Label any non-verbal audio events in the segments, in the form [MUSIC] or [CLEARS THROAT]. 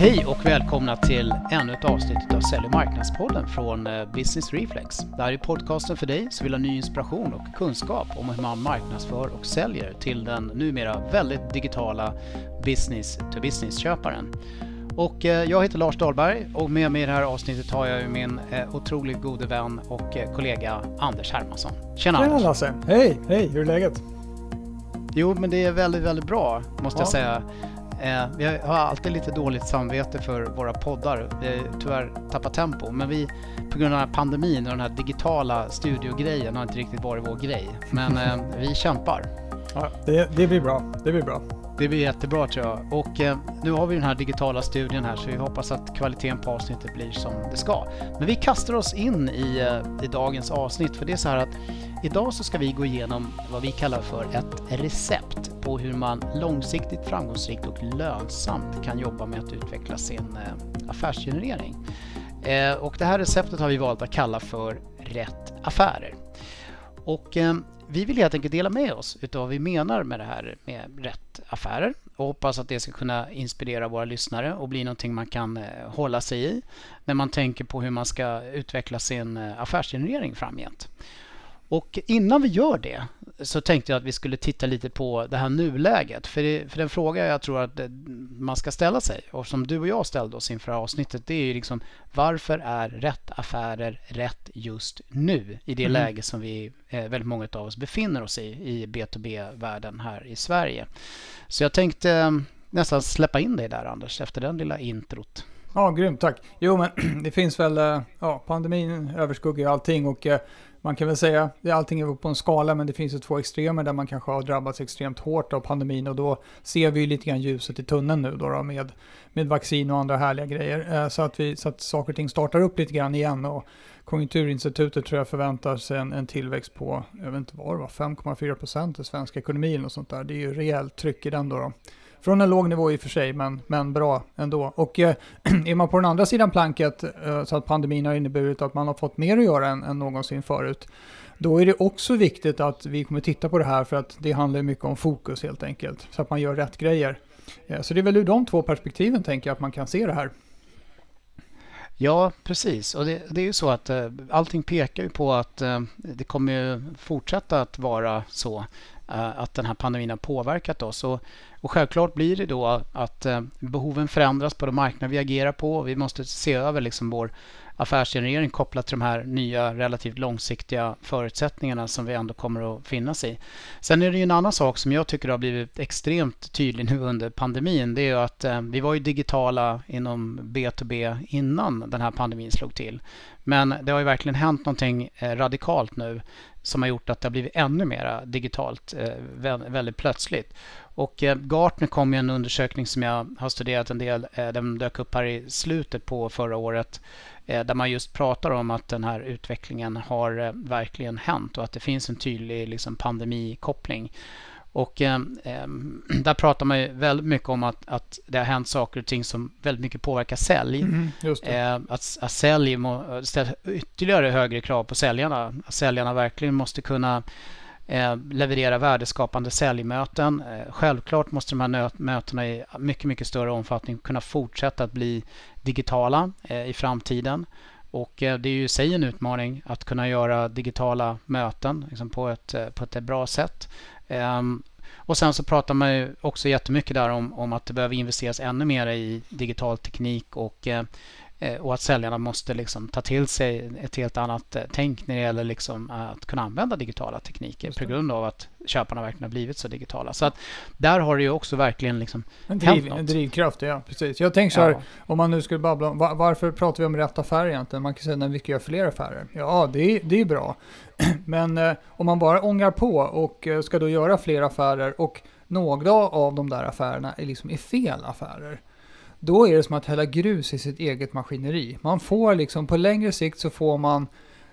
Hej och välkomna till ännu ett avsnitt av Sälj och marknadspodden från eh, Business Reflex. Det här är podcasten för dig som vill ha ny inspiration och kunskap om hur man marknadsför och säljer till den numera väldigt digitala business-to-business-köparen. Och eh, jag heter Lars Dahlberg och med mig i det här avsnittet har jag min eh, otroligt gode vän och kollega Anders Hermansson. Tjena, Tjena Anders! Lasse! Hej! Hej, hur är läget? Jo, men det är väldigt, väldigt bra måste ja. jag säga. Eh, vi har alltid lite dåligt samvete för våra poddar. Vi har tyvärr tappat tempo. Men vi, på grund av pandemin och den här digitala studiogrejen har inte riktigt varit vår grej. Men eh, vi kämpar. Ja, det, det, blir bra. Det blir bra. Det blir jättebra tror jag. Och eh, nu har vi den här digitala studien här så vi hoppas att kvaliteten på avsnittet blir som det ska. Men vi kastar oss in i, eh, i dagens avsnitt för det är så här att idag så ska vi gå igenom vad vi kallar för ett recept på hur man långsiktigt framgångsrikt och lönsamt kan jobba med att utveckla sin eh, affärsgenerering. Eh, och det här receptet har vi valt att kalla för Rätt affärer. Och eh, vi vill helt enkelt dela med oss utav vad vi menar med det här med rätt affärer och hoppas att det ska kunna inspirera våra lyssnare och bli någonting man kan eh, hålla sig i när man tänker på hur man ska utveckla sin eh, affärsgenerering framgent. Och innan vi gör det så tänkte jag att vi skulle titta lite på det här nuläget. För, det, för den fråga jag tror att man ska ställa sig och som du och jag ställde oss inför avsnittet det är ju liksom varför är rätt affärer rätt just nu i det mm. läge som vi eh, väldigt många av oss befinner oss i i B2B-världen här i Sverige. Så jag tänkte eh, nästan släppa in dig där Anders efter den lilla introt. Ja, grymt, tack. Jo, men [CLEARS THROAT] det finns väl, eh, ja, pandemin överskuggar ju allting och man kan väl säga, allting är på en skala, men det finns ju två extremer där man kanske har drabbats extremt hårt av pandemin och då ser vi ju lite grann ljuset i tunneln nu då, då med, med vaccin och andra härliga grejer. Eh, så att, vi, så att saker och ting startar upp lite grann igen och Konjunkturinstitutet tror jag förväntar sig en, en tillväxt på, jag vet inte vad det var, 5,4 procent i svensk ekonomi eller något sånt där. Det är ju rejält tryck i den då. då. Från en låg nivå i och för sig, men, men bra ändå. Och eh, [CLEARS THROAT] är man på den andra sidan planket, eh, så att pandemin har inneburit att man har fått mer att göra än, än någonsin förut, då är det också viktigt att vi kommer titta på det här för att det handlar mycket om fokus helt enkelt. Så att man gör rätt grejer. Eh, så det är väl ur de två perspektiven tänker jag att man kan se det här. Ja, precis. Och det, det är ju så att eh, allting pekar ju på att eh, det kommer fortsätta att vara så. Eh, att den här pandemin har påverkat oss. Och, och självklart blir det då att eh, behoven förändras på de marknader vi agerar på. Vi måste se över liksom vår affärsgenerering kopplat till de här nya relativt långsiktiga förutsättningarna som vi ändå kommer att finnas i. Sen är det ju en annan sak som jag tycker har blivit extremt tydlig nu under pandemin. Det är ju att eh, vi var ju digitala inom B2B innan den här pandemin slog till. Men det har ju verkligen hänt någonting eh, radikalt nu som har gjort att det har blivit ännu mer digitalt väldigt plötsligt. Och eh, Gartner kom med en undersökning som jag har studerat en del. Den dök upp här i slutet på förra året där man just pratar om att den här utvecklingen har verkligen hänt och att det finns en tydlig liksom, pandemikoppling. Och eh, [CLEARS THROAT] där pratar man ju väldigt mycket om att, att det har hänt saker och ting som väldigt mycket påverkar sälj. Mm, eh, att, att sälj må, ställer ytterligare högre krav på säljarna. Att säljarna verkligen måste kunna eh, Eh, leverera värdeskapande säljmöten. Eh, självklart måste de här mötena i mycket, mycket större omfattning kunna fortsätta att bli digitala eh, i framtiden. Och det är ju i sig en utmaning att kunna göra digitala möten liksom på, ett, på ett bra sätt. Ehm, och sen så pratar man ju också jättemycket där om, om att det behöver investeras ännu mer i digital teknik och, eh, och att säljarna måste liksom ta till sig ett helt annat eh, tänk när det gäller liksom att kunna använda digitala tekniker på grund av att köparna verkligen har blivit så digitala. Så att där har det ju också verkligen liksom en, driv, en drivkraft, ja precis. Jag tänker så här, ja. om man nu skulle babbla om var, varför pratar vi om rätt affär egentligen? Man kan säga när vi göra fler affärer. Ja, det, är, det är bra. [CLEARS THROAT] Men eh, om man bara ångar på och eh, ska då göra fler affärer och några av de där affärerna är, liksom är fel affärer. Då är det som att hälla grus i sitt eget maskineri. Man får liksom, på längre sikt så får man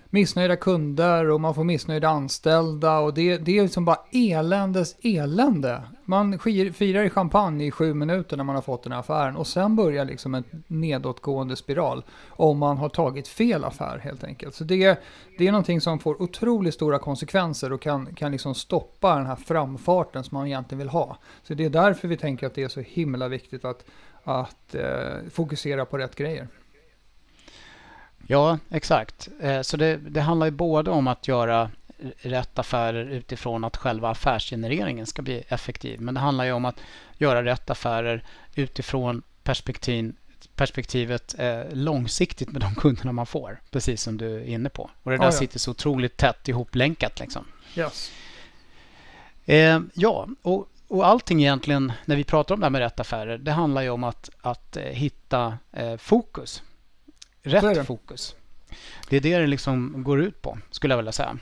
missnöjda kunder och man får missnöjda anställda och det, det är liksom bara eländes elände. Man firar i champagne i sju minuter när man har fått den här affären och sen börjar liksom en nedåtgående spiral om man har tagit fel affär helt enkelt. Så det, det är någonting som får otroligt stora konsekvenser och kan, kan liksom stoppa den här framfarten som man egentligen vill ha. Så det är därför vi tänker att det är så himla viktigt att att eh, fokusera på rätt grejer. Ja, exakt. Eh, så det, det handlar ju både om att göra rätt affärer utifrån att själva affärsgenereringen ska bli effektiv. Men det handlar ju om att göra rätt affärer utifrån perspektiv, perspektivet eh, långsiktigt med de kunderna man får. Precis som du är inne på. Och det där oh ja. sitter så otroligt tätt ihoplänkat. Liksom. Yes. Eh, ja, och, och allting egentligen när vi pratar om det här med rätt affärer. Det handlar ju om att, att eh, hitta eh, fokus. Rätt fokus. Det är det det liksom går ut på, skulle jag vilja säga.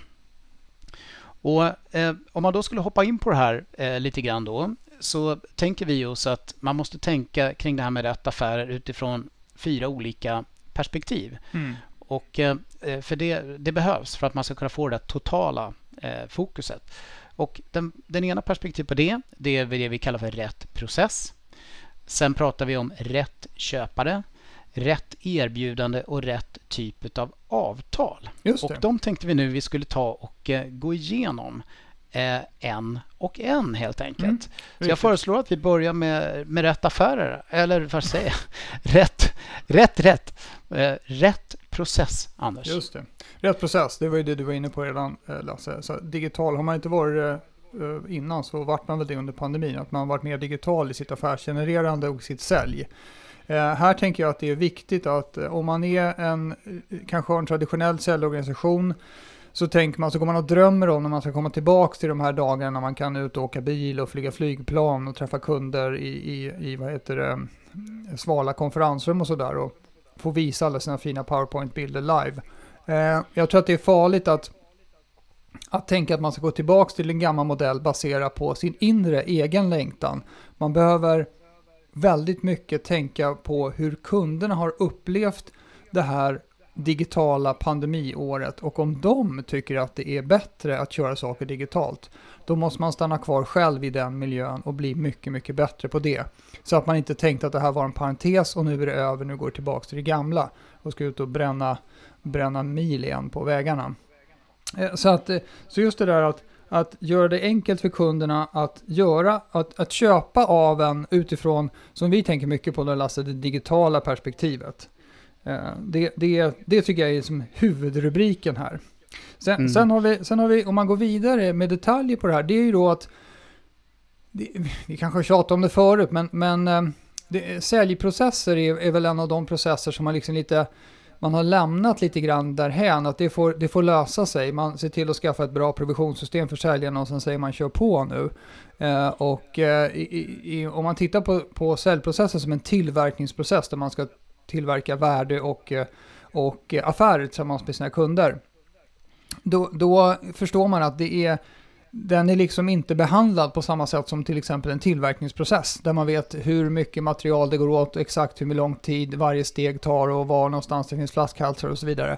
Och eh, Om man då skulle hoppa in på det här eh, lite grann då så tänker vi oss att man måste tänka kring det här med rätt affärer utifrån fyra olika perspektiv. Mm. Och eh, för det, det, behövs för att man ska kunna få det totala eh, fokuset. Och den, den ena perspektivet på det, det är det vi kallar för rätt process. Sen pratar vi om rätt köpare, rätt erbjudande och rätt typ av avtal. Och de tänkte vi nu vi skulle ta och eh, gå igenom eh, en och en helt enkelt. Mm, så jag föreslår att vi börjar med, med rätt affärer, eller vad säger jag? [LAUGHS] rätt, rätt, rätt. Eh, rätt process, Anders. Just det. Rätt process, det var ju det du var inne på redan eh, Lasse. Så digital, har man inte varit innan så vart man väl det under pandemin, att man varit mer digital i sitt affärsgenererande och sitt sälj. Eh, här tänker jag att det är viktigt att om man är en, kanske har en traditionell säljorganisation, så tänker man, så går man och drömmer om när man ska komma tillbaka till de här dagarna när man kan ut och åka bil och flyga flygplan och träffa kunder i, i, i vad heter det, eh, svala konferensrum och sådär och få visa alla sina fina powerpoint-bilder live. Eh, jag tror att det är farligt att, att tänka att man ska gå tillbaka till en gammal modell baserad på sin inre egen längtan. Man behöver väldigt mycket tänka på hur kunderna har upplevt det här digitala pandemiåret och om de tycker att det är bättre att köra saker digitalt, då måste man stanna kvar själv i den miljön och bli mycket, mycket bättre på det. Så att man inte tänkte att det här var en parentes och nu är det över, nu går det tillbaka till det gamla och ska ut och bränna, bränna mil igen på vägarna. Eh, så, att, eh, så just det där att att göra det enkelt för kunderna att göra, att, att köpa av en utifrån, som vi tänker mycket på då Lasse, det digitala perspektivet. Eh, det, det, det tycker jag är som huvudrubriken här. Sen, mm. sen, har vi, sen har vi, om man går vidare med detaljer på det här, det är ju då att, det, vi kanske har tjatat om det förut, men, men eh, det, säljprocesser är, är väl en av de processer som man liksom lite man har lämnat lite grann därhän att det får, det får lösa sig. Man ser till att skaffa ett bra provisionssystem för säljarna och sen säger man kör på nu. Eh, och eh, i, i, om man tittar på, på säljprocessen som en tillverkningsprocess där man ska tillverka värde och, eh, och affärer tillsammans med sina kunder. Då, då förstår man att det är den är liksom inte behandlad på samma sätt som till exempel en tillverkningsprocess där man vet hur mycket material det går åt och exakt hur lång tid varje steg tar och var någonstans det finns flaskhalsar och så vidare.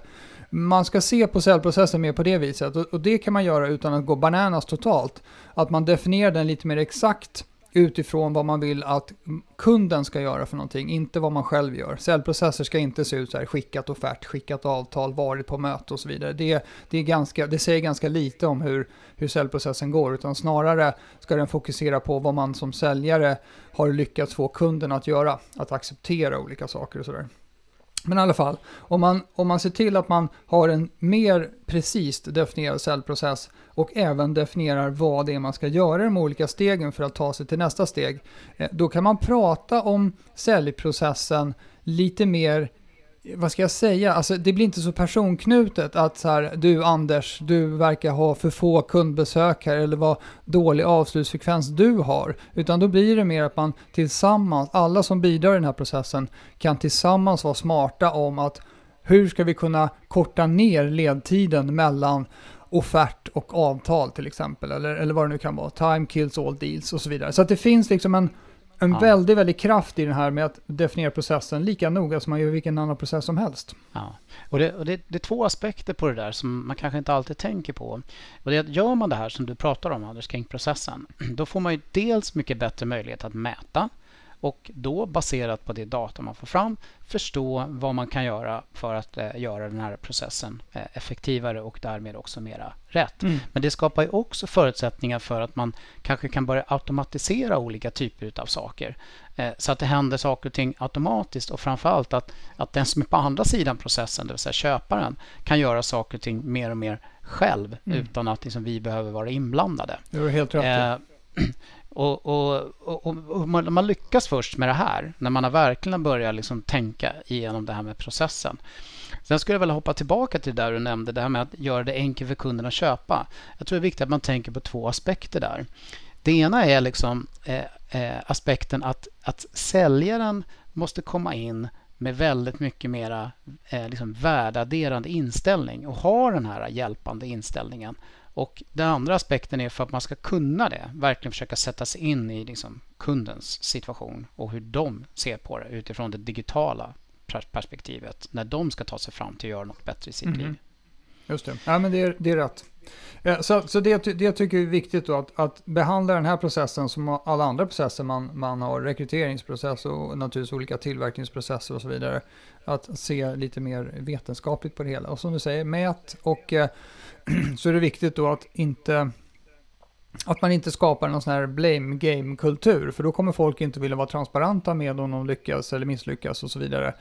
Man ska se på cellprocessen mer på det viset och det kan man göra utan att gå bananas totalt. Att man definierar den lite mer exakt utifrån vad man vill att kunden ska göra för någonting, inte vad man själv gör. Säljprocesser ska inte se ut så här, skickat offert, skickat avtal, varit på möte och så vidare. Det, det, är ganska, det säger ganska lite om hur, hur säljprocessen går, utan snarare ska den fokusera på vad man som säljare har lyckats få kunden att göra, att acceptera olika saker och sådär. Men i alla fall, om man, om man ser till att man har en mer precis definierad säljprocess och även definierar vad det är man ska göra i de olika stegen för att ta sig till nästa steg, eh, då kan man prata om säljprocessen lite mer vad ska jag säga, alltså det blir inte så personknutet att så här, du Anders, du verkar ha för få kundbesök här eller vad dålig avslutsfrekvens du har. Utan då blir det mer att man tillsammans, alla som bidrar i den här processen kan tillsammans vara smarta om att hur ska vi kunna korta ner ledtiden mellan offert och avtal till exempel, eller, eller vad det nu kan vara, time kills all deals och så vidare. Så att det finns liksom en en ja. väldigt, väldigt kraft i den här med att definiera processen lika noga som man gör vilken annan process som helst. Ja. Och, det, och det, det, är två aspekter på det där som man kanske inte alltid tänker på. Och det är att gör man det här som du pratar om, Anders, kring processen, [CLEARS THROAT] då får man ju dels mycket bättre möjlighet att mäta och då baserat på det data man får fram förstå vad man kan göra för att eh, göra den här processen eh, effektivare och därmed också mera rätt. Mm. Men det skapar ju också förutsättningar för att man kanske kan börja automatisera olika typer av saker. Eh, så att det händer saker och ting automatiskt och framförallt att, att den som är på andra sidan processen, det vill säga köparen, kan göra saker och ting mer och mer själv mm. utan att liksom, vi behöver vara inblandade. Det är helt rätt. Och, och, och, och, man, man lyckas först med det här när man har verkligen börjat liksom tänka igenom det här med processen. Sen skulle jag vilja hoppa tillbaka till det där du nämnde, det här med att göra det enkelt för kunden att köpa. Jag tror det är viktigt att man tänker på två aspekter där. Det ena är liksom eh, eh, aspekten att, att säljaren måste komma in med väldigt mycket mera eh, liksom värdeadderande inställning och ha den här hjälpande inställningen. Och Den andra aspekten är för att man ska kunna det, verkligen försöka sätta sig in i liksom kundens situation och hur de ser på det utifrån det digitala perspektivet när de ska ta sig fram till att göra något bättre i sitt mm. liv. Just det, ja, men det, är, det är rätt. Så, så det, det tycker jag är viktigt då, att, att behandla den här processen som alla andra processer man, man har, rekryteringsprocess och naturligtvis olika tillverkningsprocesser och så vidare. Att se lite mer vetenskapligt på det hela. Och som du säger, mät och eh, [CLEARS THROAT] så är det viktigt då att inte att man inte skapar någon sån här blame game-kultur, för då kommer folk inte vilja vara transparenta med om de lyckas eller misslyckas och så vidare.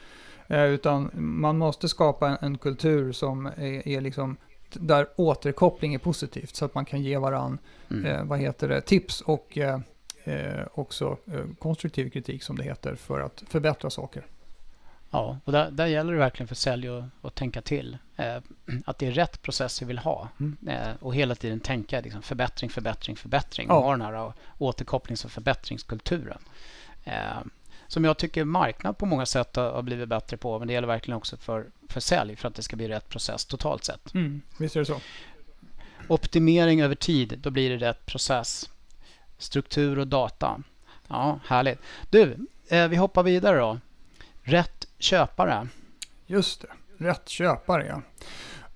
Eh, utan man måste skapa en, en kultur som är, är, liksom där återkoppling är positivt så att man kan ge varandra mm. eh, vad heter det, tips och eh, eh, också eh, konstruktiv kritik som det heter för att förbättra saker. Ja, och där, där gäller det verkligen för sälj att, att tänka till. Eh, [CLEARS THROAT] att det är rätt process vi vill ha. Mm. Eh, och hela tiden tänka liksom, förbättring, förbättring, förbättring. Ja. Och ha den här återkopplings och förbättringskulturen. Eh, som jag tycker marknad på många sätt har blivit bättre på. Men det gäller verkligen också för, för sälj för att det ska bli rätt process totalt sett. Mm, visst är det så. Optimering över tid, då blir det rätt process. Struktur och data. Ja, härligt. Du, eh, vi hoppar vidare då. Rätt köpare. Just det, rätt köpare ja.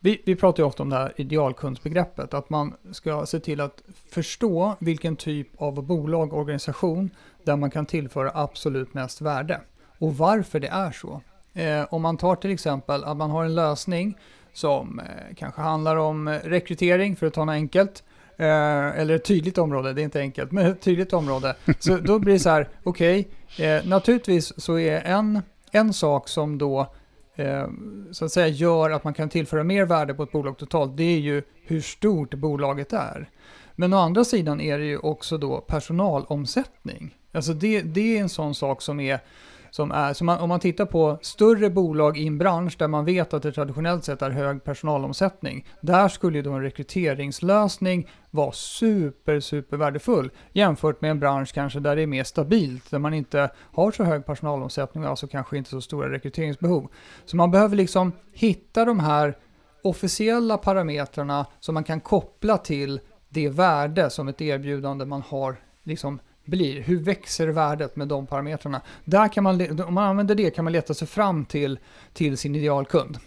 Vi, vi pratar ju ofta om det här idealkundsbegreppet, att man ska se till att förstå vilken typ av bolag, organisation där man kan tillföra absolut mest värde och varför det är så. Eh, om man tar till exempel att man har en lösning som eh, kanske handlar om eh, rekrytering, för att ta något enkelt, eh, eller ett tydligt område, det är inte enkelt, men ett tydligt område. Så då blir det så här, okej, okay, eh, naturligtvis så är en, en sak som då eh, så att säga gör att man kan tillföra mer värde på ett bolag totalt, det är ju hur stort bolaget är. Men å andra sidan är det ju också då personalomsättning. Alltså det, det är en sån sak som är som är, så man, om man tittar på större bolag i en bransch där man vet att det traditionellt sett är hög personalomsättning, där skulle ju då en rekryteringslösning vara super, super värdefull jämfört med en bransch kanske där det är mer stabilt, där man inte har så hög personalomsättning och alltså kanske inte så stora rekryteringsbehov. Så man behöver liksom hitta de här officiella parametrarna som man kan koppla till det värde som ett erbjudande man har liksom blir. Hur växer värdet med de parametrarna? Där kan man, om man använder det kan man leta sig fram till, till sin idealkund.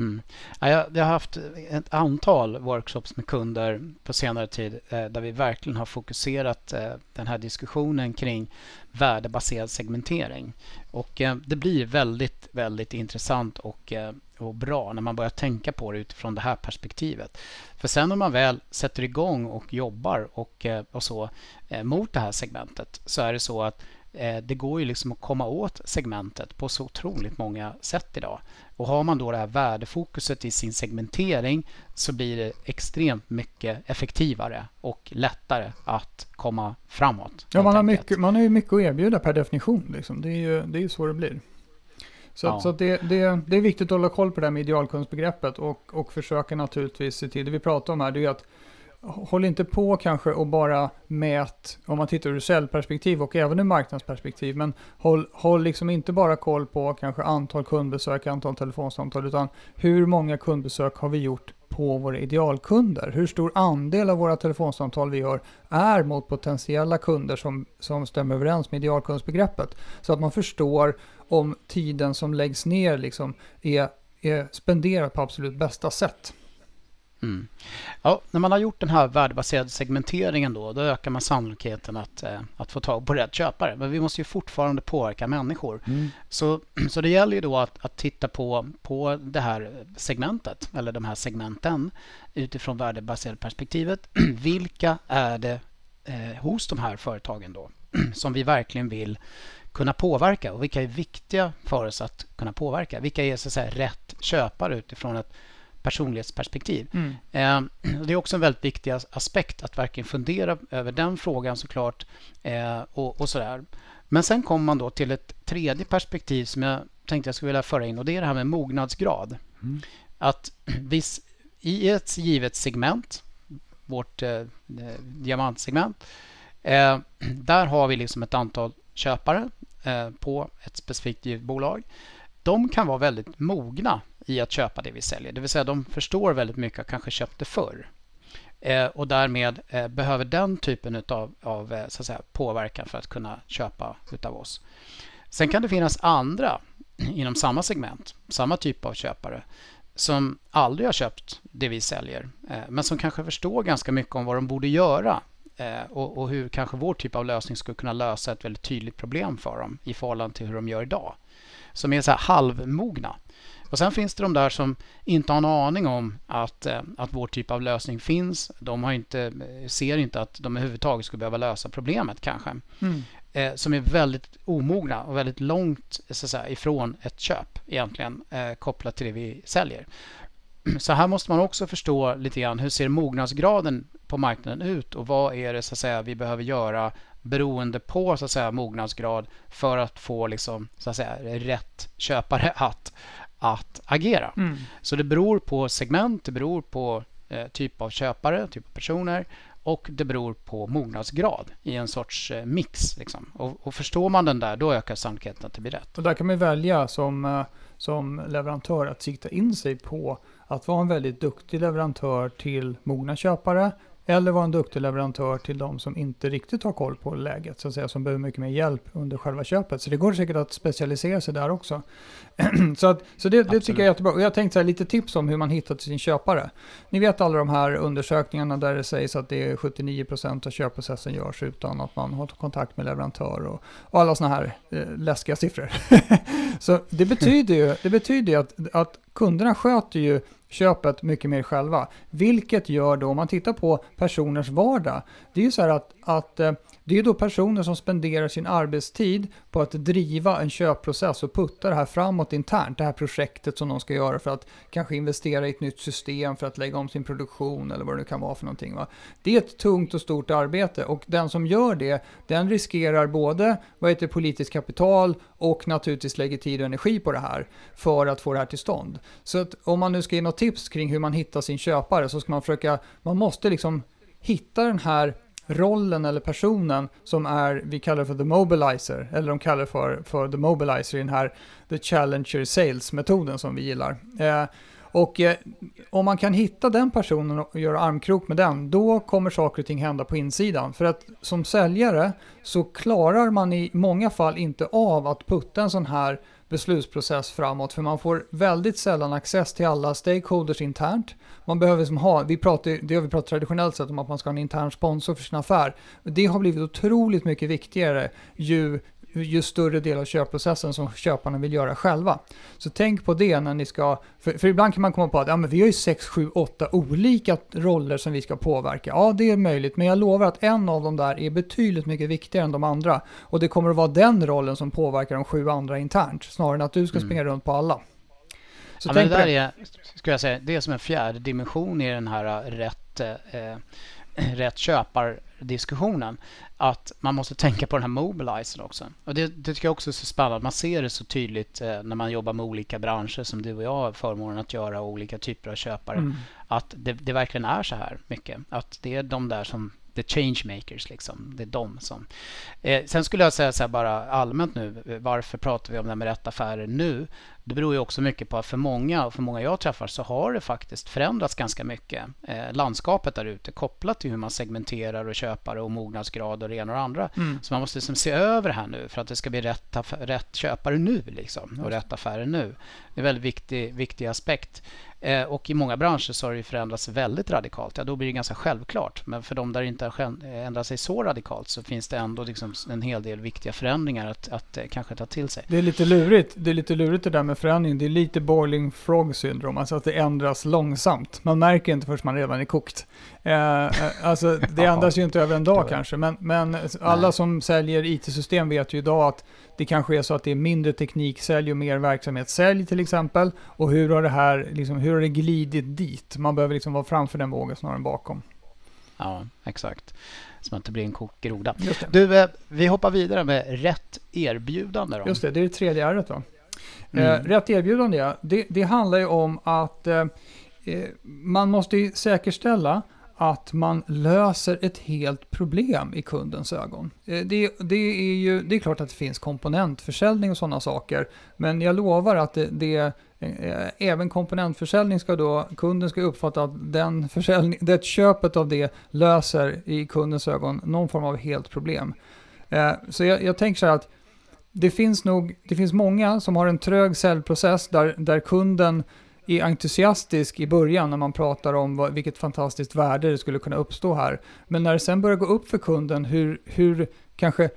Mm. Ja, jag, har haft ett antal workshops med kunder på senare tid eh, där vi verkligen har fokuserat eh, den här diskussionen kring värdebaserad segmentering. Och eh, det blir väldigt, väldigt intressant och och bra när man börjar tänka på det utifrån det här perspektivet. För sen när man väl sätter igång och jobbar och, och så mot det här segmentet så är det så att det går ju liksom att komma åt segmentet på så otroligt många sätt idag. Och har man då det här värdefokuset i sin segmentering så blir det extremt mycket effektivare och lättare att komma framåt. Ja, man har, mycket, man har ju mycket att erbjuda per definition. Liksom. Det är ju det är så det blir. Så, ja. så det, det, det, är viktigt att hålla koll på det här med idealkundsbegreppet och, och försöka naturligtvis se till, det vi pratar om här, det är att håll inte på kanske och bara mät, om man tittar ur säljperspektiv och även ur marknadsperspektiv, men håll, håll liksom inte bara koll på kanske antal kundbesök, antal telefonsamtal, utan hur många kundbesök har vi gjort på våra idealkunder? Hur stor andel av våra telefonsamtal vi gör är mot potentiella kunder som, som stämmer överens med idealkundsbegreppet? Så att man förstår om tiden som läggs ner liksom är, är spenderad på absolut bästa sätt. Mm. Ja, när man har gjort den här värdebaserade segmenteringen då, då ökar man sannolikheten att, eh, att få tag på rätt köpare. Men vi måste ju fortfarande påverka människor. Mm. Så, så det gäller ju då att, att titta på, på det här segmentet, eller de här segmenten, utifrån värdebaserade perspektivet. [CLEARS THROAT] Vilka är det eh, hos de här företagen då [CLEARS THROAT] som vi verkligen vill kunna påverka och vilka är viktiga för oss att kunna påverka? Vilka är så att säga rätt köpare utifrån ett personlighetsperspektiv. Mm. Eh, det är också en väldigt viktig aspekt att verkligen fundera över den frågan såklart. Eh, och, och sådär. Men sen kommer man då till ett tredje perspektiv som jag tänkte jag skulle vilja föra in och det är det här med mognadsgrad. Mm. Att vis, i ett givet segment, vårt eh, diamantsegment, eh, där har vi liksom ett antal köpare eh, på ett specifikt givet bolag. De kan vara väldigt mogna i att köpa det vi säljer. Det vill säga de förstår väldigt mycket och kanske köpte förr. Eh, och därmed eh, behöver den typen utav, av eh, så att säga, påverkan för att kunna köpa utav oss. Sen kan det finnas andra [CLEARS THROAT] inom samma segment, samma typ av köpare som aldrig har köpt det vi säljer eh, men som kanske förstår ganska mycket om vad de borde göra eh, och, och, hur kanske vår typ av lösning skulle kunna lösa ett väldigt tydligt problem för dem i förhållande till hur de gör idag. Som är så halvmogna. Och Sen finns det de där som inte har en aning om att, eh, att vår typ av lösning finns. De har inte, ser inte att de överhuvudtaget skulle behöva lösa problemet kanske. Mm. Eh, som är väldigt omogna och väldigt långt så att säga, ifrån ett köp egentligen eh, kopplat till det vi säljer. [CLEARS THROAT] Så här måste man också förstå lite grann hur ser mognadsgraden på marknaden ut och vad är det så att säga, vi behöver göra beroende på så att säga, mognadsgrad för att få liksom, så att säga, rätt köpare att, att agera. Mm. Så det beror på segment, det beror på eh, typ av köpare, typ av personer och det beror på mognadsgrad i en sorts eh, mix. Liksom. Och, och, förstår man den där, då ökar sannolikheten att det blir rätt. Och där kan man välja som, eh, som leverantör att sikta in sig på att vara en väldigt duktig leverantör till mogna köpare eller vara en duktig leverantör till de som inte riktigt har koll på läget, så att säga, som behöver mycket mer hjälp under själva köpet. Så det går säkert att specialisera sig där också. [CLEARS THROAT] så att, så det, det tycker jag är jättebra. Och jag tänkte så här, lite tips om hur man hittar till sin köpare. Ni vet alla de här undersökningarna där det sägs att det är 79% av köpprocessen görs utan att man har kontakt med leverantör och, och alla sådana här eh, läskiga siffror. [LAUGHS] så det betyder ju, det betyder att, att kunderna sköter ju köpet mycket mer själva. Vilket gör då, om man tittar på personers vardag, det är ju så här att, att eh, det är då personer som spenderar sin arbetstid på att driva en köpprocess och putta det här framåt internt, det här projektet som de ska göra för att kanske investera i ett nytt system för att lägga om sin produktion eller vad det nu kan vara för någonting. Va? Det är ett tungt och stort arbete och den som gör det, den riskerar både vad heter politiskt kapital och naturligtvis lägger tid och energi på det här för att få det här till stånd. Så att om man nu ska ge något tips kring hur man hittar sin köpare så ska man försöka, man måste liksom hitta den här rollen eller personen som är, vi kallar för the mobilizer, eller de kallar för, för the mobilizer i den här the challenger sales-metoden som vi gillar. Eh, och eh, om man kan hitta den personen och göra armkrok med den, då kommer saker och ting hända på insidan. För att som säljare så klarar man i många fall inte av att putta en sån här beslutsprocess framåt för man får väldigt sällan access till alla stakeholders internt. Man behöver som ha, vi pratar, det har vi pratat traditionellt sett om att man ska ha en intern sponsor för sin affär. Det har blivit otroligt mycket viktigare ju ju större del av köpprocessen som köparna vill göra själva. Så tänk på det när ni ska, för, för ibland kan man komma på att ja, men vi har ju 6, 7, 8 olika roller som vi ska påverka. Ja, det är möjligt, men jag lovar att en av dem där är betydligt mycket viktigare än de andra. Och det kommer att vara den rollen som påverkar de sju andra internt, snarare än att du ska mm. springa runt på alla. Så ja, tänk men det där är, ska jag säga, det är som en fjärde dimension i den här rätt, eh, [CLEARS THROAT] rätt köpardiskussionen att man måste tänka på den här mobilizern också. Och det, det tycker jag också är så spännande. Man ser det så tydligt eh, när man jobbar med olika branscher som du och jag har förmånen att göra och olika typer av köpare. Mm. Att det, det, verkligen är så här mycket. Att det är de där som the changemakers liksom. Det är de som... Eh, sen skulle jag säga så här bara allmänt nu. Varför pratar vi om det här med rätt affärer nu? Det beror ju också mycket på att för många, och för många jag träffar, så har det faktiskt förändrats ganska mycket. Eh, landskapet där ute kopplat till hur man segmenterar och köpare och mognadsgrad och det ena och det andra. Mm. Så man måste liksom se över det här nu för att det ska bli rätt, rätt köpare nu liksom, och rätt affärer nu. Det är en väldigt viktig, viktig aspekt. Eh, och i många branscher så har det förändrats väldigt radikalt. Ja, då blir det ganska självklart. Men för de där det inte har ändrat sig så radikalt så finns det ändå liksom en hel del viktiga förändringar att, att eh, kanske ta till sig. Det är lite lurigt. Det är lite lurigt det där med förändring. Det är lite boiling frog syndrom, alltså att det ändras långsamt. Man märker inte förrän man redan är kokt. Eh, eh alltså det [LAUGHS] ändras ju inte över en dag kanske, men, men alla Nej. som säljer IT-system vet ju idag att det kanske är så att det är mindre tekniksälj och mer verksamhetssälj till exempel. Och hur har det här, liksom, hur har det glidit dit? Man behöver liksom vara framför den vågen snarare än bakom. Ja, exakt. Så man inte blir en kokgroda. Du, eh, vi hoppar vidare med rätt erbjudande. Då. Just det, det är det tredje ärret då. Mm. Eh, rätt erbjudande, ja. Det, det handlar ju om att eh, eh man måste säkerställa att man löser ett helt problem i kundens ögon. Det, det, är ju, det är klart att det finns komponentförsäljning och sådana saker, men jag lovar att det, det även komponentförsäljning ska då, kunden ska uppfatta att den försäljning, det köpet av det löser i kundens ögon någon form av helt problem. Så jag, jag tänker så här att det finns nog, det finns många som har en trög säljprocess där, där kunden är entusiastisk i början när man pratar om vad, vilket fantastiskt värde det skulle kunna uppstå här. Men när det sen börjar gå upp för kunden hur, hur, kanske,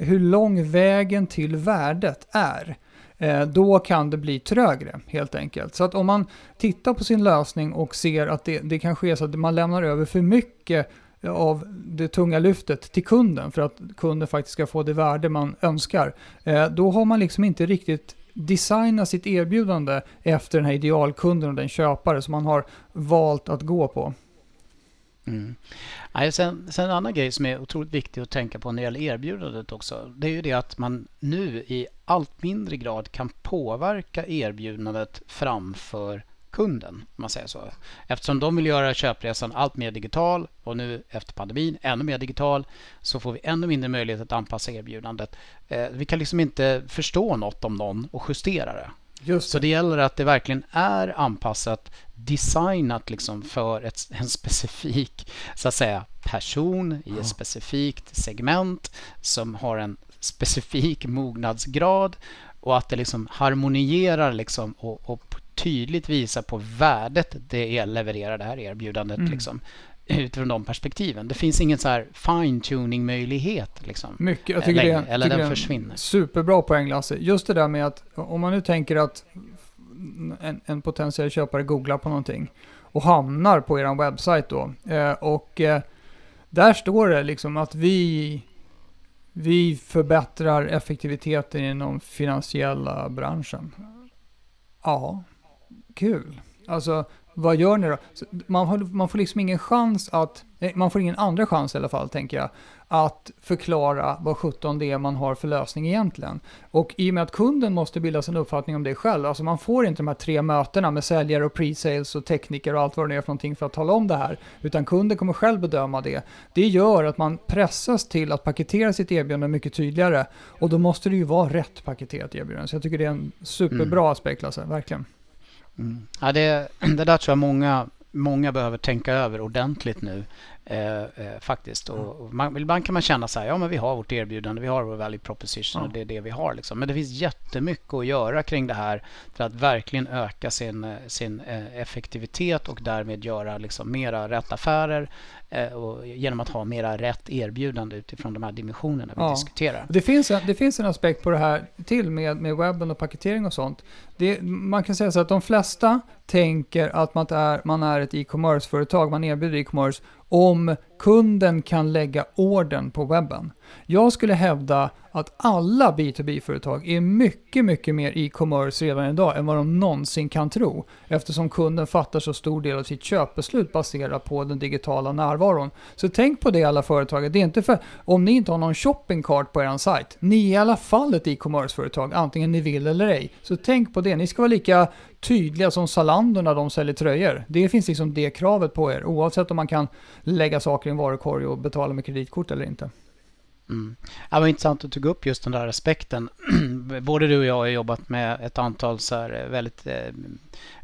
hur lång vägen till värdet är, eh, då kan det bli trögre helt enkelt. Så att om man tittar på sin lösning och ser att det, det kanske är så att man lämnar över för mycket av det tunga lyftet till kunden för att kunden faktiskt ska få det värde man önskar. Eh, då har man liksom inte riktigt designat sitt erbjudande efter den här idealkunden och den köpare som man har valt att gå på. Mm. sen, sen en annan grej som är otroligt viktig att tänka på när det gäller erbjudandet också. Det är ju det att man nu i allt mindre grad kan påverka erbjudandet framför kunden. Om man säger så. Eftersom de vill göra köpresan allt mer digital och nu efter pandemin ännu mer digital så får vi ännu mindre möjlighet att anpassa erbjudandet. Eh, vi kan liksom inte förstå något om någon och justera det. Det. Så det gäller att det verkligen är anpassat, designat liksom för ett, en specifik så att säga, person i ett specifikt segment som har en specifik mognadsgrad och att det liksom harmonierar liksom och, och tydligt visar på värdet det levererar det här erbjudandet. Mm. Liksom, utifrån de perspektiven. Det finns ingen så här fine-tuning möjlighet. Liksom, Mycket, jag tycker längre, det, eller tycker den försvinner. Superbra poäng Lasse. Just det där med att om man nu tänker att en, en potentiell köpare googlar på någonting och hamnar på er webbsajt då. Eh, och eh, där står det liksom att vi, vi förbättrar effektiviteten inom finansiella branschen. Ja, kul. Alltså, vad gör ni då? Man, har, man får liksom ingen chans att, eh, man får ingen andra chans i alla fall, tänker jag, att förklara vad 17 det är man har för lösning egentligen. Och i och med att kunden måste bilda sin uppfattning om det själv, alltså man får inte de här tre mötena med säljare och pre-sales och tekniker och allt vad det är för någonting för att tala om det här, utan kunden kommer själv bedöma det. Det gör att man pressas till att paketera sitt erbjudande mycket tydligare och då måste det ju vara rätt paketerat erbjudande. Så jag tycker det är en superbra mm. aspekt, Lasse, verkligen. Mm. Ja, det, [CLEARS THROAT] det där tror jag många, många behöver tänka över ordentligt nu. Eh, eh, faktiskt. Och, och man, ibland kan man känna så här, ja men vi har vårt erbjudande, vi har vår value proposition och det är det vi har. Liksom. Men det finns jättemycket att göra kring det här för att verkligen öka sin, eh, sin eh, effektivitet och därmed göra liksom, mera rätt affärer och genom att ha mera rätt erbjudande utifrån de här dimensionerna vi ja. diskuterar. Det finns, en, det finns en aspekt på det här till med, med webben och paketering och sånt. Det, man kan säga så att de flesta tänker att man är, man är ett e-commerce-företag, man erbjuder e-commerce om kunden kan lägga orden på webben. Jag skulle hävda att alla B2B-företag är mycket, mycket mer e-commerce redan idag än vad de någonsin kan tro. Eftersom kunden fattar så stor del av sitt köpbeslut baserat på den digitala närvaron. Så tänk på det alla företag. Det är inte för, om ni inte har någon shopping cart på er sajt, ni är i alla fall ett e-commerce-företag, antingen ni vill eller ej. Så tänk på det. Ni ska vara lika tydliga som Zalando när de säljer tröjor. Det finns liksom det kravet på er, oavsett om man kan lägga saker i en varukorg och betala med kreditkort eller inte. Mm. Det var intressant att du tog upp just den där aspekten. [CLEARS THROAT] Både du och jag har jobbat med ett antal så här eh, väldigt, eh,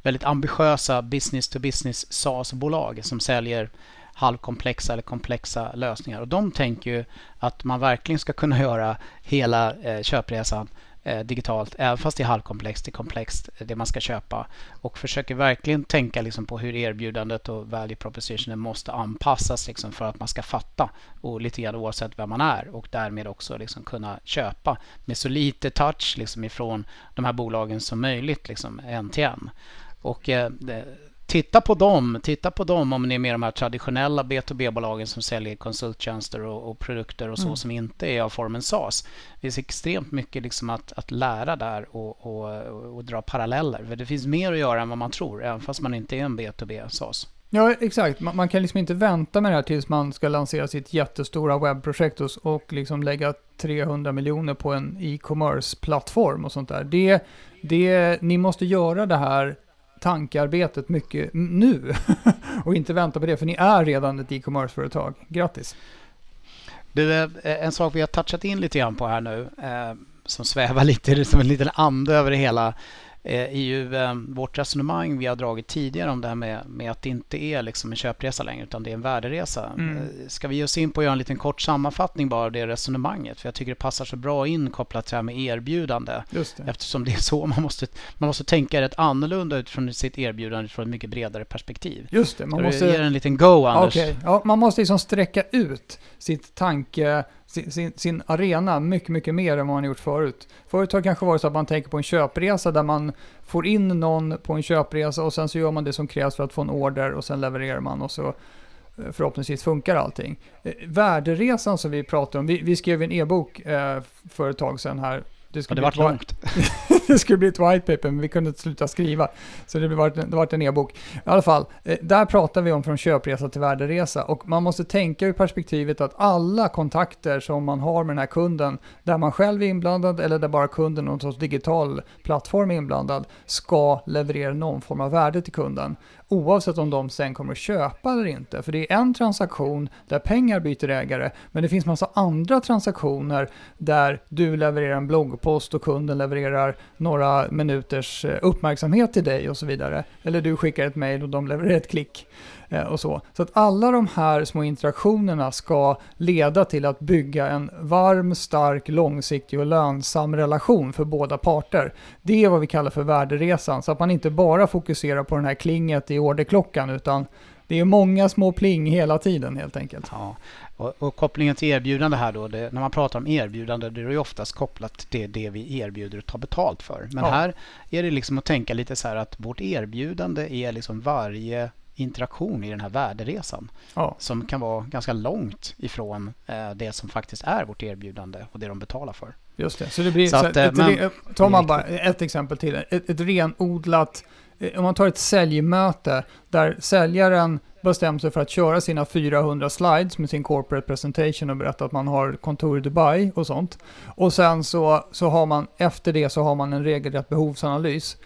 väldigt ambitiösa business to business SaaS-bolag som säljer halvkomplexa eller komplexa lösningar. Och de tänker ju att man verkligen ska kunna [LAUGHS] göra hela eh, köpresan eh, digitalt, även fast det är halvkomplext, det är komplext eh, det man ska köpa och försöker verkligen tänka liksom på hur erbjudandet och value propositionen måste anpassas liksom för att man ska fatta och lite grann oavsett vem man är och därmed också liksom kunna köpa med så lite touch liksom ifrån de här bolagen som möjligt liksom en till en. Och eh, titta på dem. Titta på dem om ni är med de här traditionella B2B-bolagen som säljer konsulttjänster och, och produkter och så mm. som inte är av formen SaaS. Det finns extremt mycket liksom att, att lära där och, och, och, dra paralleller. För det finns mer att göra än vad man tror, även fast man inte är en B2B SaaS. Ja, exakt. Man, man, kan liksom inte vänta med det här tills man ska lansera sitt jättestora webbprojekt och, och liksom lägga 300 miljoner på en e-commerce-plattform och sånt där. Det, det, ni måste göra det här tankearbetet mycket nu [LAUGHS] och inte vänta på det, för ni är redan ett e-commerce-företag. Grattis! Du, eh, eh, en sak vi har touchat in lite grann på här nu, eh, som svävar [LAUGHS] lite som en liten ande över det hela, är ju eh, vårt resonemang vi har dragit tidigare om det här med, med att det inte är liksom en köpresa längre utan det är en värderesa. Mm. Eh, ska vi ge oss in på att göra en liten kort sammanfattning bara av det resonemanget? För jag tycker det passar så bra in kopplat till det här med erbjudande. Eftersom det är så man måste, man måste tänka rätt annorlunda utifrån sitt erbjudande från ett mycket bredare perspektiv. Just det. Man måste... Ge en liten go Anders. Okay. Ja, man måste liksom sträcka ut sitt tanke sin, sin, sin, arena mycket, mycket mer än vad man gjort förut. Förut har det kanske varit så att man tänker på en köpresa där man får in någon på en köpresa och sen så gör man det som krävs för att få en order och sen levererar man och så eh, förhoppningsvis funkar allting. Eh, värderesan som vi pratar om, vi, vi skrev en e-bok eh, för ett tag sedan här det skulle, ja, det bli långt. [LAUGHS] det skulle bli ett white paper, men vi kunde inte sluta skriva. Så det blev det varit en e-bok. I alla fall, eh, där pratar vi om från köpresa till värderesa. Och man måste tänka ur perspektivet att alla kontakter som man har med den här kunden, där man själv är inblandad eller där bara kunden, någon sorts digital plattform är inblandad, ska leverera någon form av värde till kunden oavsett om de sen kommer att köpa eller inte. För det är en transaktion där pengar byter ägare, men det finns massa andra transaktioner där du levererar en bloggpost och kunden levererar några minuters eh, uppmärksamhet till dig och så vidare. Eller du skickar ett mail och de levererar ett klick. Eh, och så. så att alla de här små interaktionerna ska leda till att bygga en varm, stark, långsiktig och lönsam relation för båda parter. Det är vad vi kallar för värderesan, så att man inte bara fokuserar på den här klinget i orderklockan, utan det är många små pling hela tiden helt enkelt. Ja. Och, och kopplingen till erbjudande här då, det, när man pratar om erbjudande, det är ju oftast kopplat till det vi erbjuder och tar betalt för. Men ja. här är det liksom att tänka lite så här att vårt erbjudande är liksom varje interaktion i den här värderesan. Ja. Som kan vara ganska långt ifrån eh, det som faktiskt är vårt erbjudande och det de betalar för. Just det, så det blir... Så, så att, ett, men, tar man bara ett exempel till. Ett, ett renodlat... Eh, om man tar ett säljmöte där säljaren bestämmer sig för att köra sina 400 slides med sin corporate presentation och berätta att man har kontor i Dubai och sånt. Och sen så, så har man, efter det så har man en regelrätt behovsanalys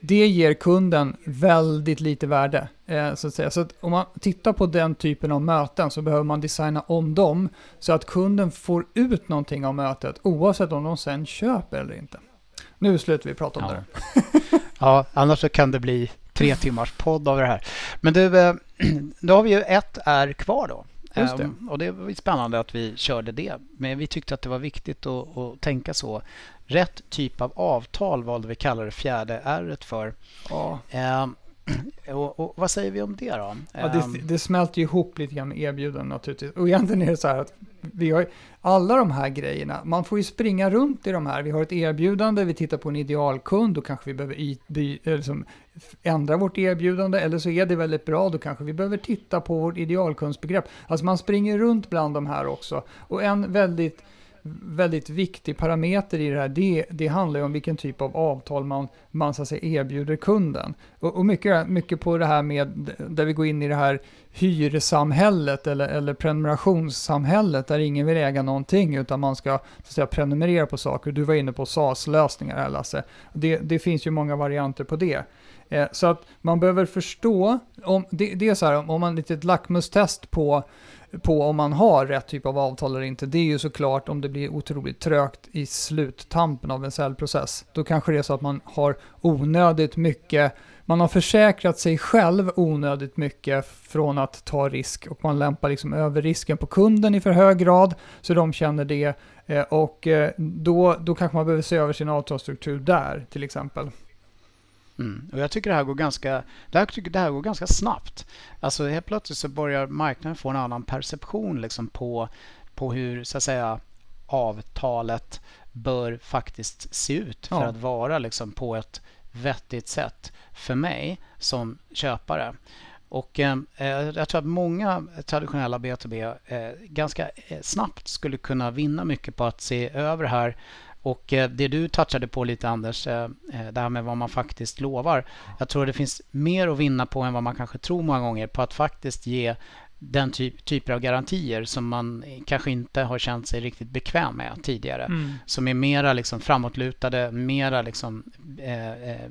det ger kunden väldigt lite värde. Eh, så att säga. Så att om man tittar på den typen av möten så behöver man designa om dem så att kunden får ut någonting av mötet oavsett om de sen köper eller inte. Nu slutar vi prata om ja. det. [LAUGHS] ja, annars så kan det bli tre timmars podd av det här. Men du, eh, [CLEARS THROAT] då har vi ju ett är kvar då. Just det. Um, och det var spännande att vi körde det. Men vi tyckte att det var viktigt att, att tänka så. Rätt typ av avtal valde vi kalla det fjärde R för. Ja. Um, [CLEARS THROAT] och, och, vad säger vi om det då? Ja, det, ehm. det smälter ihop lite grann med erbjudanden naturligtvis. Och egentligen är det så här att vi har alla de här grejerna, man får ju springa runt i de här. Vi har ett erbjudande, vi tittar på en idealkund, då kanske vi behöver i, by, liksom, ändra vårt erbjudande, eller så är det väldigt bra, då kanske vi behöver titta på vårt idealkundsbegrepp. Alltså man springer runt bland de här också. Och en väldigt väldigt viktig parameter i det här, det, det handlar ju om vilken typ av avtal man, man så att säga, erbjuder kunden. Och, och mycket, mycket på det här med, där vi går in i det här hyrsamhället eller, eller prenumerationssamhället där ingen vill äga någonting utan man ska så att säga, prenumerera på saker. Du var inne på SAS-lösningar här Lasse. Det, det finns ju många varianter på det. Eh, så att man behöver förstå, om, det, det är så här, om man lite ett lackmustest på på om man har rätt typ av avtal eller inte, det är ju såklart om det blir otroligt trögt i sluttampen av en säljprocess. Då kanske det är så att man har onödigt mycket man har försäkrat sig själv onödigt mycket från att ta risk och man lämpar liksom över risken på kunden i för hög grad så de känner det eh, och eh, då, då kanske man behöver se över sin avtalsstruktur där till exempel. Mm. Och jag tycker det här går ganska, det här, tycker det här går ganska snabbt. Alltså helt plötsligt så börjar marknaden få en annan perception liksom på, på hur så att säga avtalet bör faktiskt se ut för ja. att vara liksom på ett vettigt sätt för mig som köpare. Och eh, eh jag tror att många traditionella B2B eh, ganska eh, snabbt skulle kunna vinna mycket på att se över det här. Och eh, det du touchade på lite Anders, eh, det här med vad man faktiskt lovar. Jag tror det finns mer att vinna på än vad man kanske tror många gånger på att faktiskt ge den typ, typer av garantier som man kanske inte har känt sig riktigt bekväm med tidigare. Mm. Som är mera liksom framåtlutade, mera liksom, eh, eh,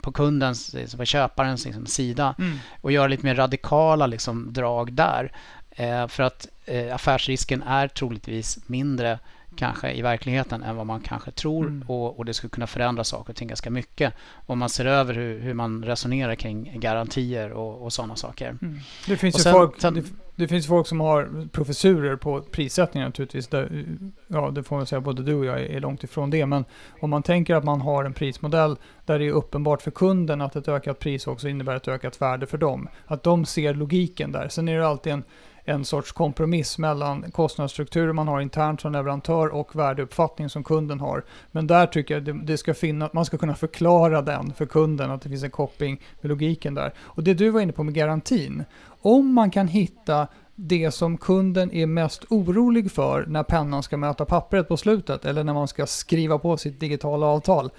på kundens, på köparens liksom, sida. Mm. Och göra lite mer radikala liksom, drag där. Eh, för att eh, affärsrisken är troligtvis mindre kanske i verkligheten än vad man kanske tror mm. och, och, det skulle kunna förändra saker och ting ganska mycket om man ser över hur, hur man resonerar kring garantier och, och sådana saker. Mm. Det, finns sen, folk, sen, det, det, finns folk som har professurer på prissättning naturligtvis. Där, ja, det får man säga, både du och jag är långt ifrån det. Men om man tänker att man har en prismodell där det är uppenbart för kunden att ett ökat pris också innebär ett ökat värde för dem. Att de ser logiken där. Sen är det alltid en en sorts kompromiss mellan kostnadsstrukturer man har internt som leverantör och värdeuppfattning som kunden har. Men där tycker jag det, det ska finna, man ska kunna förklara den för kunden, att det finns en koppling med logiken där. Och det du var inne på med garantin, om man kan hitta det som kunden är mest orolig för när pennan ska möta pappret på slutet eller när man ska skriva på sitt digitala avtal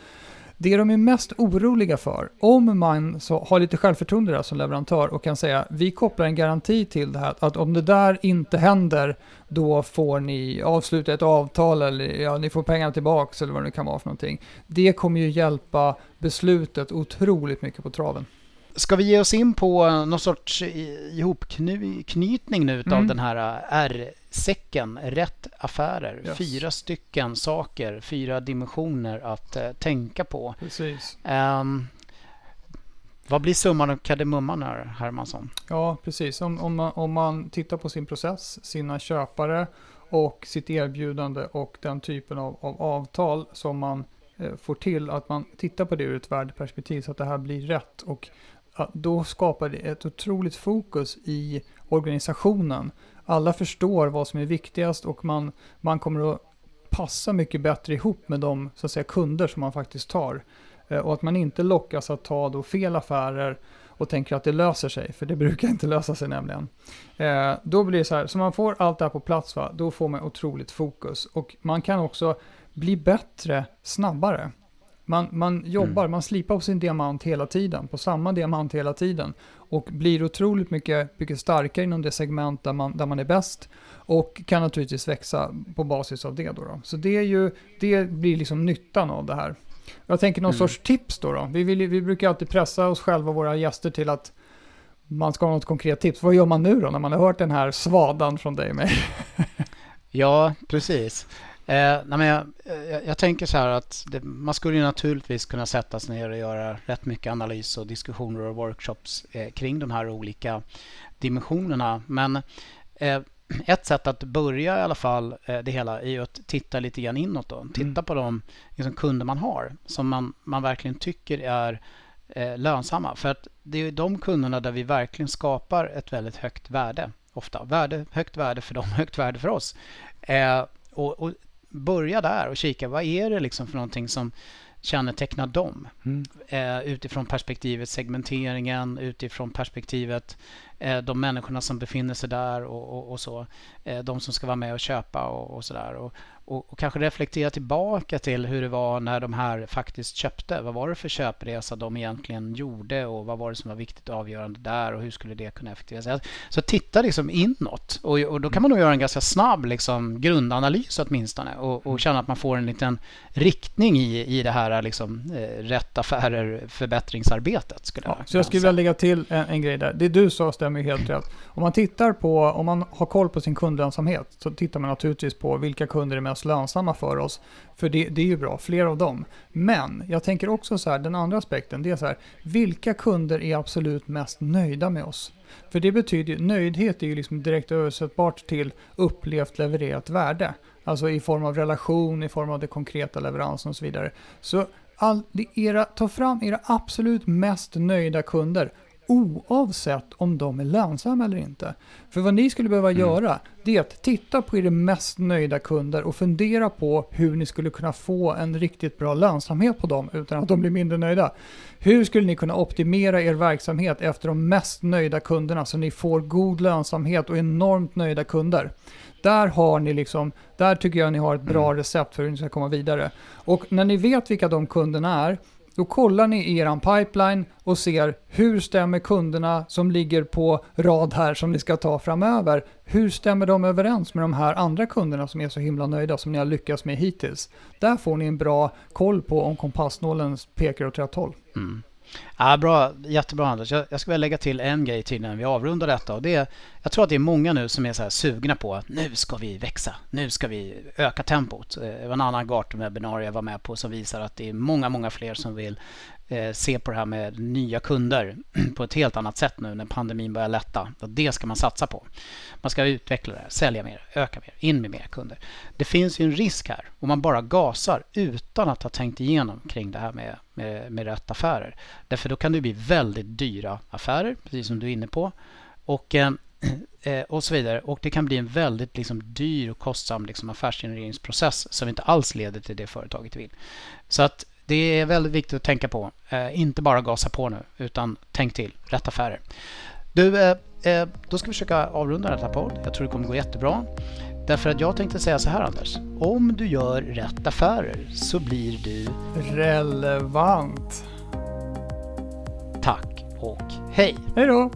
det de är mest oroliga för, om man så har lite självförtroende där som leverantör och kan säga vi kopplar en garanti till det här, att om det där inte händer, då får ni avsluta ett avtal eller ja, ni får pengarna tillbaka eller vad det kan vara för någonting. Det kommer ju hjälpa beslutet otroligt mycket på traven. Ska vi ge oss in på någon sorts ihopknytning nu mm. av den här R-säcken, rätt affärer. Yes. Fyra stycken saker, fyra dimensioner att uh, tänka på. Precis. Um, vad blir summan och kardemumman här, Hermansson? Ja, precis. Om, om, man, om man tittar på sin process, sina köpare och sitt erbjudande och den typen av, av avtal som man eh, får till, att man tittar på det ur ett värdeperspektiv så att det här blir rätt och då skapar det ett otroligt fokus i organisationen. Alla förstår vad som är viktigast och man, man kommer att passa mycket bättre ihop med de så att säga, kunder som man faktiskt tar. Eh, och att man inte lockas att ta då fel affärer och tänker att det löser sig, för det brukar inte lösa sig nämligen. Eh, då blir det så här, så man får allt det här på plats, va? då får man otroligt fokus. Och man kan också bli bättre snabbare. Man, man jobbar, mm. man slipar på sin diamant hela tiden, på samma diamant hela tiden. Och blir otroligt mycket, mycket starkare inom det segment där man, där man är bäst. Och kan naturligtvis växa på basis av det. Då, då. Så det, är ju, det blir liksom nyttan av det här. Jag tänker någon mm. sorts tips då. då. Vi, vill, vi brukar alltid pressa oss själva och våra gäster till att man ska ha något konkret tips. Vad gör man nu då när man har hört den här svadan från dig och mig? ja, precis. Eh, nej men jag, jag, jag, tänker så här att det, man skulle ju naturligtvis kunna sätta sig ner och göra rätt mycket analys och diskussioner och workshops eh, kring de här olika dimensionerna. Men eh, ett sätt att börja i alla fall eh, det hela är ju att titta lite grann inåt. Då. Titta mm. på de liksom, kunder man har som man, man verkligen tycker är eh, lönsamma. För att det är de kunderna där vi verkligen skapar ett väldigt högt värde. Ofta värde, högt värde för dem, [LAUGHS] högt värde för oss. Eh, och, och, börja där och kika vad är det liksom för någonting som kännetecknar dem. Mm. Eh, utifrån perspektivet segmenteringen, utifrån perspektivet de människorna som befinner sig där och, och, och så. Eh, de som ska vara med och köpa och, och sådär. Och, och, och, kanske reflektera tillbaka till hur det var när de här faktiskt köpte. Vad var det för köpresa de egentligen gjorde och vad var det som var viktigt och avgörande där och hur skulle det kunna effektiviseras? Så titta liksom inåt och, och då kan man nog göra en ganska snabb liksom, grundanalys åtminstone och, och känna att man får en liten riktning i, i det här liksom, eh, rätt affärer förbättringsarbetet. Skulle ja, jag så jag skulle vilja lägga till en, en, grej där. Det du sa stämmer stämmer helt rätt. Om man tittar på, om man har koll på sin kundlönsamhet så tittar man naturligtvis på vilka kunder är mest lönsamma för oss. För det, det är ju bra, fler av dem. Men jag tänker också så här, den andra aspekten, det är så här, vilka kunder är absolut mest nöjda med oss? För det betyder ju, nöjdhet är ju liksom direkt översättbart till upplevt levererat värde. Alltså i form av relation, i form av det konkreta leveransen och så vidare. Så all, era, ta fram era absolut mest nöjda kunder oavsett om de är lönsamma eller inte. För vad ni skulle behöva mm. göra, det är att titta på era mest nöjda kunder och fundera på hur ni skulle kunna få en riktigt bra lönsamhet på dem utan att de blir mindre nöjda. Hur skulle ni kunna optimera er verksamhet efter de mest nöjda kunderna så ni får god lönsamhet och enormt nöjda kunder? Där har ni liksom, där tycker jag ni har ett bra mm. recept för hur ni ska komma vidare. Och när ni vet vilka de kunderna är, då kollar ni i er pipeline och ser hur stämmer kunderna som ligger på rad här som ni ska ta framöver. Hur stämmer de överens med de här andra kunderna som är så himla nöjda som ni har lyckats med hittills? Där får ni en bra koll på om kompassnålen pekar åt rätt håll. Mm. Ja, bra, jättebra Anders. Jag, jag skulle vilja lägga till en grej till när vi avrundar detta. Och det är, jag tror att det är många nu som är så här sugna på att nu ska vi växa. Nu ska vi öka tempot. Eh, det var en annan Gartner-webbinarie jag var med på som visar att det är många, många fler som vill Eh, se på det här med nya kunder [CLEARS THROAT] på ett helt annat sätt nu när pandemin börjar lätta. Och det ska man satsa på. Man ska utveckla det, sälja mer, öka mer, in med mer kunder. Det finns ju en risk här om man bara gasar utan att ha tänkt igenom kring det här med, med, med rätt affärer. Därför då kan det bli väldigt dyra affärer, precis som du är inne på. Och eh, [CLEARS THROAT] eh, och så vidare. Och det kan bli en väldigt liksom, dyr och kostsam liksom, affärsgenereringsprocess som inte alls leder till det företaget vill. Så att det är väldigt viktigt att tänka på. Eh, inte bara gasa på nu, utan tänk till. Rätt affärer. Du, eh, eh då ska vi försöka avrunda den här podd. Jag tror det kommer gå jättebra. Därför att jag tänkte säga så här Anders. Om du gör rätt affärer så blir du relevant. Tack och hej. Hej då.